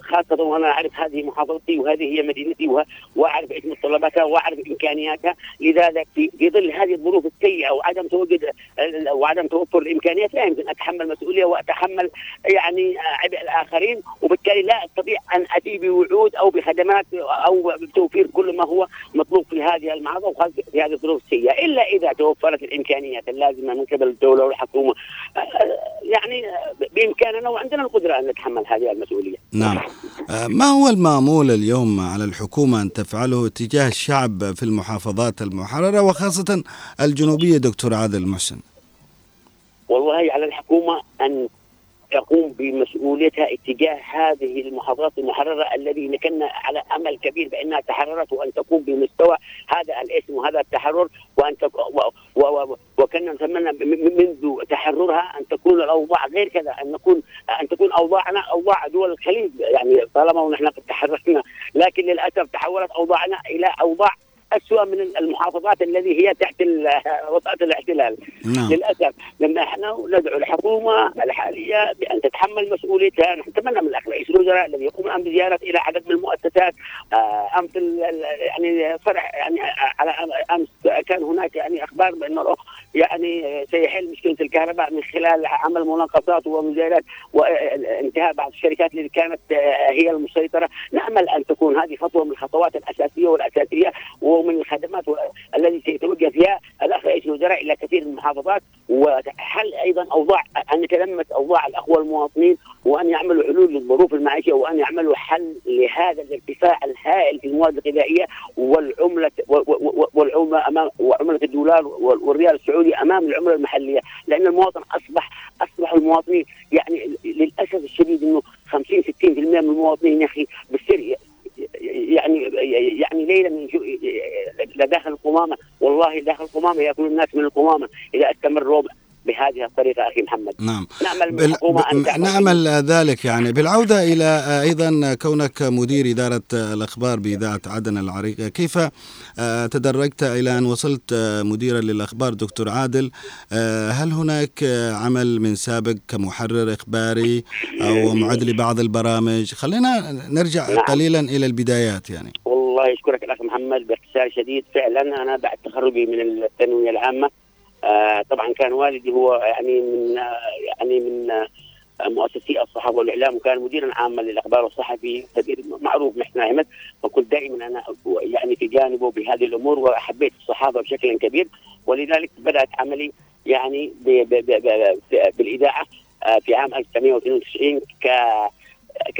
خاصه وأنا أعرف هذه محافظتي وهذه هي مدينتي وأعرف إيش متطلباتها وأعرف إمكانياتها. لذلك في ظل هذه الظروف السيئة وعدم تواجد ال- وعدم توفر الإمكانيات لا يمكن أتحمل مسؤولية وأتحمل يعني عبء الآخرين. وبالتالي لا أستطيع أن اتي بوعود أو بخدمات أو بتوفير كل ما هو مطلوب في هذه المحافظة وخاصة في هذه الظروف السيئة. إلا إذا توفرت الإمكانيات اللازمة من قبل الدولة والحكومة. يعني بإمكاننا وعندنا القدرة أن نتحمل هذه المسؤولية. نعم. آه، ما هو المأمول اليوم على الحكومة أن تفعله تجاه الشعب في المحافظات المحررة وخاصة الجنوبية دكتور عادل محسن؟ والله على الحكومة أن تقوم بمسؤوليتها اتجاه هذه المحافظات المحررة الذي كنا على أمل كبير بأنها تحررت وأن تقوم بمستوى هذا الاسم وهذا التحرر وأن تك... و... و... و... وكنا نتمنى منذ تحررها أن تكون الأوضاع غير كذا أن نكون أن تكون أوضاعنا أوضاع دول الخليج. يعني طالما ونحن قد تحررنا لكن للأسف تحولت أوضاعنا إلى أوضاع أسوأ من المحافظات الذي هي تحت وطأة الاحتلال. نعم. للأسف لما إحنا ندعو الحكومة الحالية بأن تتحمل مسؤوليتها. نحن نتمنى من الاخ رئيس الوزراء الذي يقوم الآن بزيارة إلى عدد من المؤسسات آه، أمس يعني فرح يعني على أمس كان هناك يعني أخبار بانه يعني سيحل مشكلة الكهرباء من خلال عمل مناقصات ومزايدات وانتهاء بعض الشركات التي كانت آه، هي المسيطرة. نأمل أن تكون هذه خطوة من الخطوات الأساسية والأساسية ومن الخدمات الذي سيتوجه فيها. الأخ رئيس الوزراء إلى كثير من المحافظات. وحل أيضا اوضاع أن نتلمس أوضاع الأخوة المواطنين وأن يعملوا حلول للظروف المعيشية وأن يعملوا حل لهذا الارتفاع الهائل في المواد الغذائية والعمله والعملة امام وعملة الدولار وال- والريال السعودي أمام العملة المحلية. لأن المواطن اصبح أصبح المواطنين يعني للأسف الشديد إنه 50 60% من المواطنين يا أخي بالسر يعني يعني ليله من لداخل القمامة. والله داخل القمامة يأكل الناس من القمامة إذا استمر الوضع بهذه الطريقة أخي محمد. نعم. نأمل من بال... أن ب... تعمل. نأمل ذلك يعني. بالعودة إلى آه، أيضا كونك مدير إدارة آه، الأخبار بإذاعة عدن العريقة كيف آه، تدرجت إلى أن وصلت مديرا للأخبار دكتور عادل؟ هل هناك عمل من سابق كمحرر إخباري أو معد لبعض البرامج؟ خلينا نرجع نعم. قليلا إلى البدايات يعني. والله يشكرك الأخ محمد باختصار شديد. فعلا أنا بعد تخرجي من الثانوية العامة طبعا كان والدي هو يعني من آه يعني من آه مؤسسي الصحافة والإعلام وكان مديرا عاما للأخبار والصحفي كبير معروف محسن أحمد. فكنت دائما أنا يعني في جانبه بهذه الأمور وحبيت الصحافة بشكل كبير. ولذلك بدأت عملي يعني بالإذاعة آه في عام 1992 ك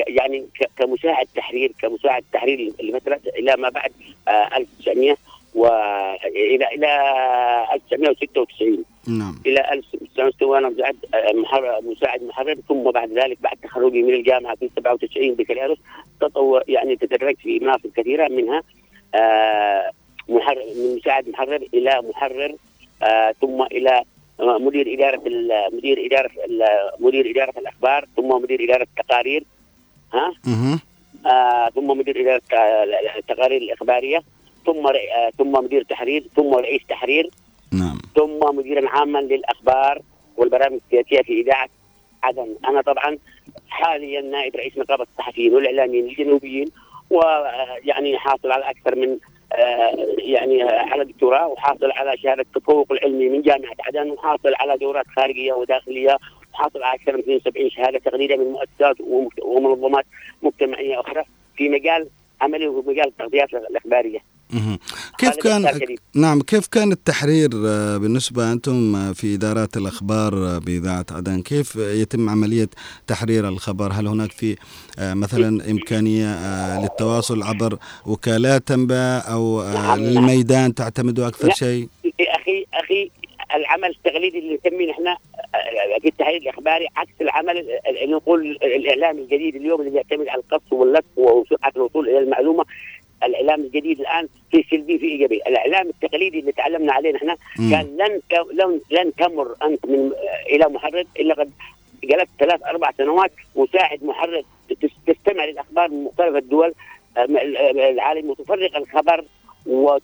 يعني كمساعد تحرير كمساعد تحرير لفترة إلى ما بعد آه 1900 والى إلى 1996 نعم. إلى 1996 وأنا مساعد محرر مساعد محرر ثم بعد ذلك بعد تخرجي من الجامعة في 97 بكالوريوس تطور يعني تدرجت في مناصب كثيرة منها آه، محرر من مساعد محرر إلى محرر آه، ثم إلى مدير إدارة مدير إدارة مدير إدارة الأخبار ثم مدير إدارة التقارير ها. آه ثم مدير إدارة آه، التقارير الإخبارية. ثم آه ثم مدير تحرير ثم رئيس تحرير. نعم. ثم مديرا عاما للأخبار والبرامج السياسية في إذاعة عدن، أنا طبعا حاليا نائب رئيس نقابه الصحفيين والإعلاميين الجنوبيين ويعني حاصل على أكثر من آه، يعني على دكتوراه وحاصل على شهادة التفوق العلمي من جامعة عدن وحاصل على دورات خارجية وداخلية وحاصل على أكثر من 72 شهادة تقديريه من مؤسسات ومنظمات مجتمعية أخرى في مجال عملي ومجال التغطيات الأخبارية. كيف كان. نعم كيف كان التحرير آه، بالنسبة أنتم آه، في إدارات الأخبار آه، بإذاعة عدن كيف يتم عملية تحرير الخبر هل هناك في مثلا إمكانية آه، للتواصل عبر وكالات تنبأ أو. للميدان تعتمدوا أكثر. شيء أخي أخي العمل التقليدي اللي نسميه نحن في التحرير الإخباري عكس العمل نقول الإعلام الجديد اليوم اللي يعتمد على القص واللف وسرعه الوصول إلى المعلومة الإعلام الجديد الآن في سلبي في إيجابي، الإعلام التقليدي اللي تعلمنا عليه نحن. كان لن لن لن تمر أنت من إلى محرر إلا قد جلست ثلاث أربع سنوات مساعد محرر تس- تستمع للأخبار من مختلف الدول آه، العالم وتفرق الخبر و-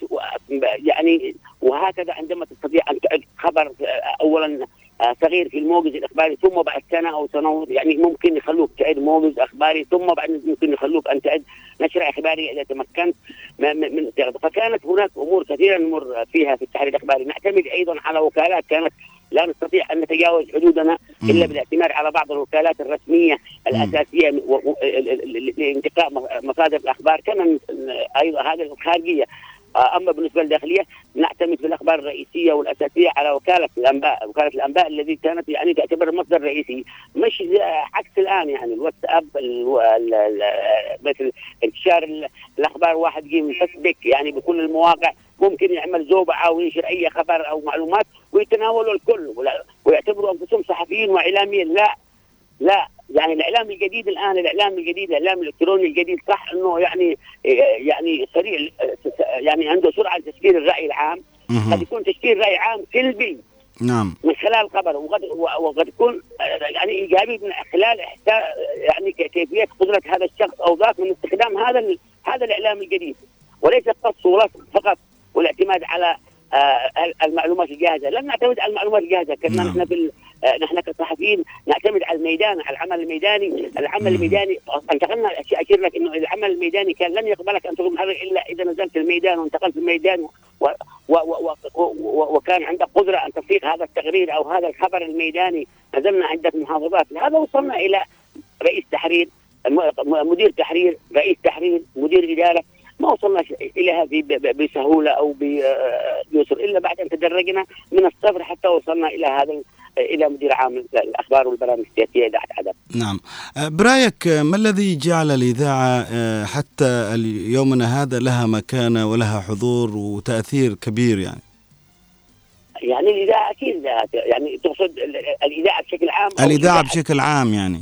يعني وهكذا عندما تستطيع أن تعد خبر آه، اولا آه، صغير في الموجز الإخباري ثم بعد سنة أو سنة يعني ممكن يخلوك تعد موجز إخباري ثم بعد ممكن يخلوك أن تعد نشر اخباري إذا تمكنت من فكانت هناك أمور كثيرة نمر فيها في التحرير الإخباري. نعتمد أيضا على وكالات كانت لا نستطيع أن نتجاوز حدودنا إلا. بالاعتماد على بعض الوكالات الرسمية الأساسية لإنتقاء مصادر الأخبار. كما أيضا هذه الخارجية أما بالنسبة للداخلية نعتمد في الأخبار الرئيسية والأساسية على وكالة الأنباء، وكالة الأنباء الذي كانت يعني تعتبر مصدر رئيسي، مش عكس الآن يعني الواتساب ال- ال- ال- مثل انتشار ال- الأخبار واحد يجي من فيسبوك يعني بكل المواقع. ممكن يعمل زوبعه وينشر أي خبر أو معلومات ويتناولوا الكل ويعتبروا أنفسهم صحفيين وإعلاميين. لا. لا. يعني الإعلام الجديد الآن الإعلام الجديد الإعلام الإلكتروني الجديد صح إنه يعني يعني سريع يعني عنده سرعة لتشكيل الرأي العام. قد. يكون تشكيل رأي عام سلبي. نعم. من خلال خبر. وقد وقد يكون آه، يعني إيجابي من خلال يعني كيفية قدرة هذا الشخص أو ذاك من استخدام هذا هذا الإعلام الجديد. وليس ولصق فقط والاعتماد على آه، المعلومات الجاهزة، لن نعتمد على المعلومات الجاهزة، كنا نعم. نحن في آه، نحن كصحفيين نعتمد على الميدان على العمل الميداني، العمل. الميداني انتقلنا اشير لك انه العمل الميداني كان لن يقبلك أن تكون محرر إلا إذا نزلت الميدان وانتقلت الميدان و و و و وكان عندك قدرة أن تفريق هذا التقرير أو هذا الخبر الميداني، نزلنا عدة محافظات، لهذا وصلنا إلى رئيس تحرير مدير تحرير، رئيس تحرير، مدير إدارة، ما وصلنا إلى هذه بسهولة أو بيسر. إلا بعد أن تدرجنا من الصفر حتى وصلنا إلى هذا ال- إلى مدير عام الأخبار والبرامج السياسية اذاعه عدن. نعم. آه، برأيك آه، ما الذي جعل الإذاعة آه، حتى يومنا هذا لها مكانة ولها حضور وتأثير كبير يعني؟ يعني الإذاعة أكيد لها- يعني تقصد ال- ال- الإذاعة بشكل عام أو الإذاعة بشكل عام يعني.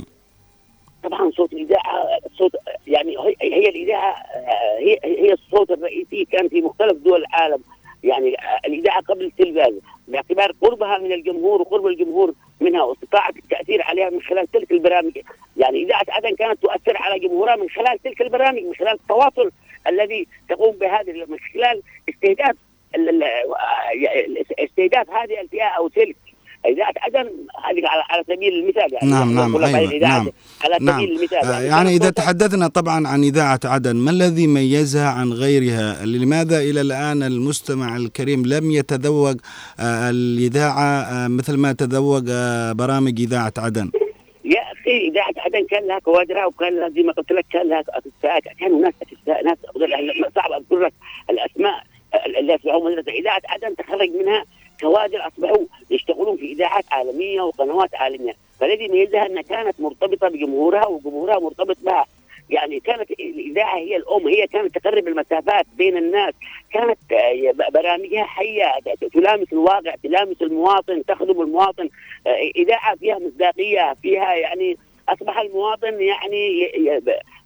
طبعا صوت الإذاعة صوت يعني هي, الإذاعة آه، هي هي الصوت الرئيسي كان في مختلف دول العالم. يعني آه، الإذاعة قبل التلفاز باعتبار قربها من الجمهور وقرب الجمهور منها واستطاعت التأثير عليها من خلال تلك البرامج. يعني إذاعة عدن كانت تؤثر على جمهورها من خلال تلك البرامج من خلال التواصل الذي تقوم بهذه من خلال استهداف ال- ال- استهداف هذه الفئة أو تلك. اذاعه عدن هذه على سبيل المثال يعني. نعم، نعم، نقول أيوة، الإذاعة نعم، على نعم. سبيل المثال آه، يعني إذا كانت تحدثنا طبعا عن إذاعة عدن ما الذي ميزها عن غيرها؟ لماذا إلى الآن المستمع الكريم لم يتذوق آه، الإذاعة آه، مثل ما تذوق برامج إذاعة عدن؟ يا أخي إذاعة عدن كان لها كوادرها وكان لها زي ما قلت لك كان لها اخصائيات كانوا ناس اخصائيات ناس صعب اذكر لك الأسماء اللي مدرسه إذاعة عدن تخرج منها كوادر أصبحوا يشتغلون في إذاعات عالمية وقنوات عالمية. فالذي ميزها أنها كانت مرتبطة بجمهورها وجمهورها مرتبط بها. يعني كانت الإذاعة هي الأم هي كانت تقرب المسافات بين الناس. كانت آه، برامجها حية تلامس الواقع تلامس المواطن تخدم المواطن. آه، إذاعة فيها مصداقية فيها يعني أصبح المواطن يعني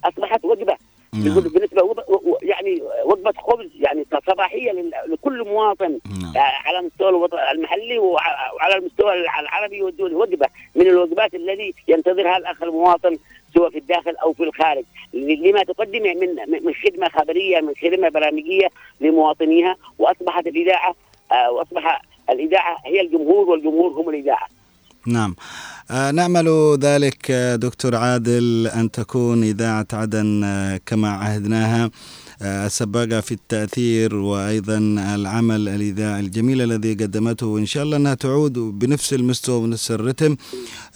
أصبحت وجبة. نعم. بالنسبة وب- و- يعني وجبة خبز يعني صباحيه لل- لكل مواطن نعم. على مستوى الوطن المحلي وع- وعلى المستوى العربي والدولي وجبة من الوجبات الذي ينتظرها الأخ المواطن سواء في الداخل أو في الخارج لما تقدم من من خدمة خبرية من خدمة برامجية لمواطنيها وأصبحت الإذاعة آه، وأصبح الإذاعة هي الجمهور والجمهور هم الإذاعة نعم. آه، نأمل ذلك آه، دكتور عادل أن تكون إذاعة عدن آه، كما عهدناها آه، سباقة في التأثير وأيضا العمل الإذاعي الجميل الذي قدمته. وإن شاء الله أنها تعود بنفس المستوى ونفس الرتم.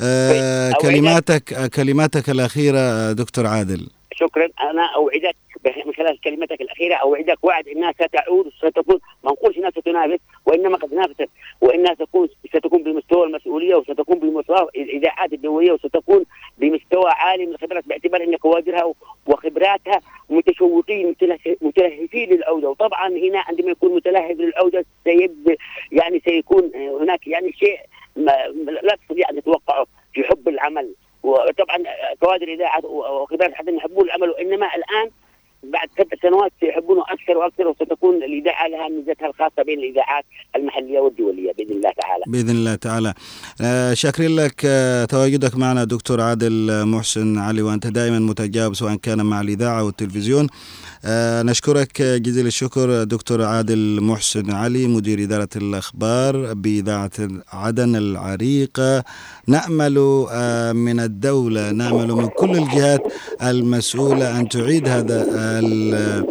أوعدك- كلماتك كلماتك الأخيرة دكتور عادل. شكرا. أنا أوعدك بخ- من خلال كلمتك الأخيرة اوعدك وعد إنها ستعود ستكون ما نقولش إنها ستنافس وإنما قد نافست وإنها تكون ستكون بمستوى المسؤولية وستكون بمستوى الاذاعات الدولية وستكون بمستوى عالي من الخبرات باعتبار إن كوادرها وخبراتها متشوقين متله- متلهفين للعوده وطبعا هنا عندما يكون متلهف للعوده سيب يعني سيكون هناك يعني شيء لا تستطيع أن تتوقعه في حب العمل. وطبعا كوادر اذاعه وخبرات حتى يحبون العمل وإنما الآن بعد ست سنوات سيحبونه أكثر وأكثر وستكون الإذاعة لها ميزتها الخاصة بين الإذاعات المحلية والدولية بإذن الله تعالى. بإذن الله تعالى آه، شاكرين لك آه، تواجدك معنا دكتور عادل محسن علي وأنت دائما متجاوب سواء كان مع الإذاعة والتلفزيون نشكرك جزيل الشكر دكتور عادل محسن علي مدير إدارة الأخبار بإذاعة عدن العريقة نأمل آه، من الدولة نأمل من كل الجهات المسؤولة أن تعيد هذا ال-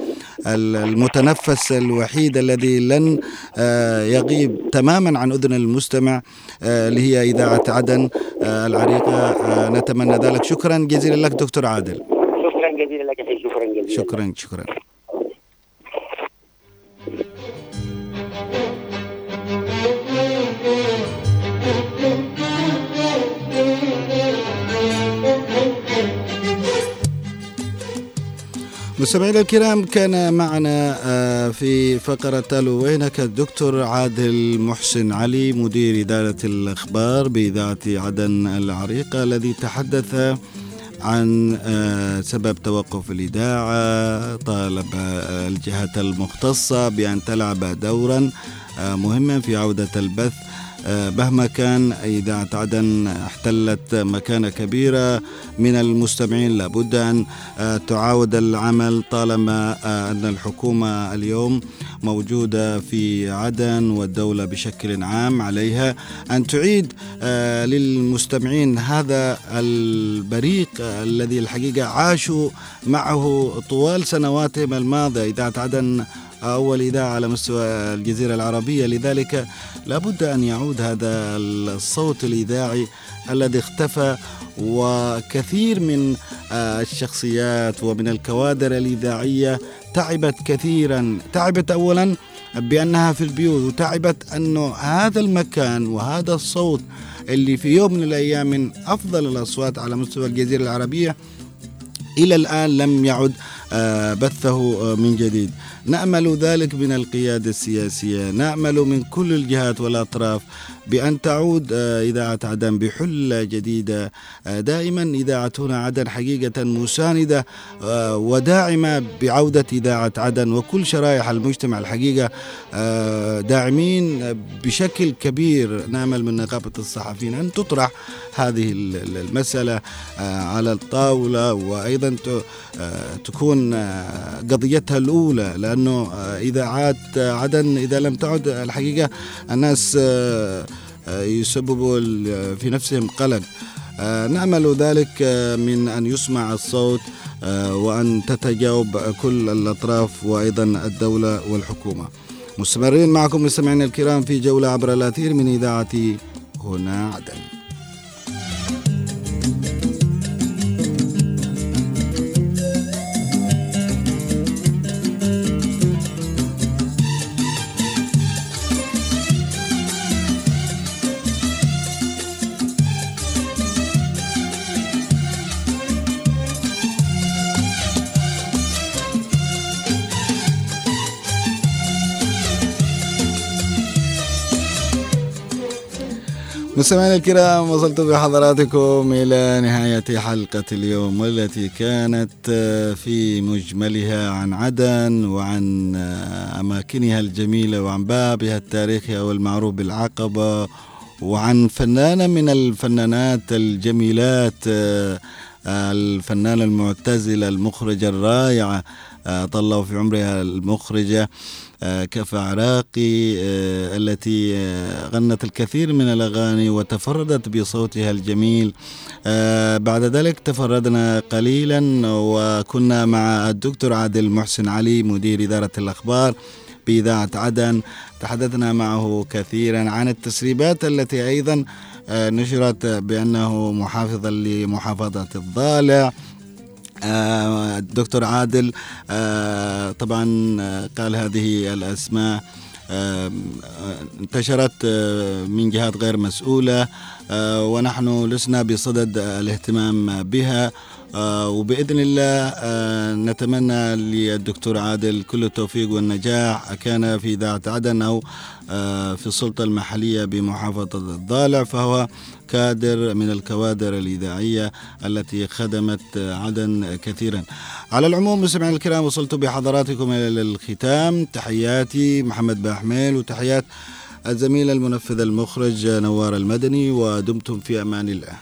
ال- المتنفس الوحيد الذي لن آه، يغيب تماما عن أذن المستمع آه، اللي هي إذاعة عدن آه، العريقة آه، نتمنى ذلك. شكرا جزيلا لك دكتور عادل شكرا جزيلا لك أخي شكرا شكرا. مستمعينا الكرام كان معنا آه، في فقرة تالو وينك الدكتور عادل محسن علي مدير إدارة الأخبار بإذاعة عدن العريقة الذي تحدث عن آه، سبب توقف الإذاعة طالب آه، الجهات المختصة بأن تلعب دورا آه، مهما في عودة البث. مهما كان إذاعة عدن احتلت مكانة كبيرة من المستمعين لابد أن آه، تعاود العمل طالما آه، أن الحكومة اليوم موجودة في عدن والدولة بشكل عام عليها. أن تعيد آه، للمستمعين هذا البريق آه، الذي الحقيقة عاشوا معه طوال سنواتهم الماضية. إذاعة عدن أول إذاعة على مستوى الجزيرة العربية. لذلك لابد أن يعود هذا الصوت الإذاعي الذي اختفى وكثير من آه، الشخصيات ومن الكوادر الإذاعية تعبت كثيرا. تعبت أولا بأنها في البيوت وتعبت أنه هذا المكان وهذا الصوت اللي في يوم من الأيام من أفضل الأصوات على مستوى الجزيرة العربية إلى الآن لم يعد بثه آه، من جديد. نأمل ذلك من القيادة السياسية. نأمل من كل الجهات والأطراف بأن تعود آه، إذاعة عدن بحلة جديدة. آه، دائما إذاعتنا عدن حقيقة مساندة آه، وداعمة بعودة إذاعة عدن وكل شرائح المجتمع الحقيقة. آه، داعمين بشكل كبير. نأمل من نقابة الصحفيين أن تطرح هذه ال- ال- المسألة آه، على الطاولة وأيضا ت- آه، تكون قضيتها الأولى لأنه آه، إذاعات عدن إذا لم تعد الحقيقة الناس يسببوا في نفسهم قلق. نأمل ذلك من أن يسمع الصوت وأن تتجاوب كل الأطراف وأيضا الدولة والحكومة. مستمرين معكم مستمعينا الكرام في جولة عبر الأثير من إذاعة هنا عدن. مستمعينا الكرام وصلت بحضراتكم إلى نهاية حلقة اليوم والتي كانت آه، في مجملها عن عدن وعن آه، أماكنها الجميلة وعن بابها التاريخي أو المعروف بالعقبة وعن فنانة من الفنانات الجميلات آه، الفنانة المعتزلة المخرجة الرائعة آه، طلوا في عمرها المخرجة آه، كفى عراقي آه، التي آه، غنت الكثير من الأغاني وتفردت بصوتها الجميل. آه، بعد ذلك تفردنا قليلا وكنا مع الدكتور عادل محسن علي مدير إدارة الأخبار بإذاعة عدن. تحدثنا معه كثيرا عن التسريبات التي أيضا آه، نشرت بأنه محافظا لمحافظة الضالع. آه، الدكتور عادل آه، طبعا آه، قال هذه الأسماء آه، آه، انتشرت آه، من جهات غير مسؤولة آه، ونحن لسنا بصدد الاهتمام بها آه، وبإذن الله آه، نتمنى للدكتور عادل كل التوفيق والنجاح كان في إذاعة عدن أو آه، آه، في السلطة المحلية بمحافظة الضالع فهو كادر من الكوادر الإذاعية التي خدمت عدن كثيرا. على العموم مستمعينا الكرام وصلت بحضراتكم إلى الختام. تحياتي محمد باحميل وتحيات الزميل المنفذ المخرج نوار المدني ودمتم في أمان الله.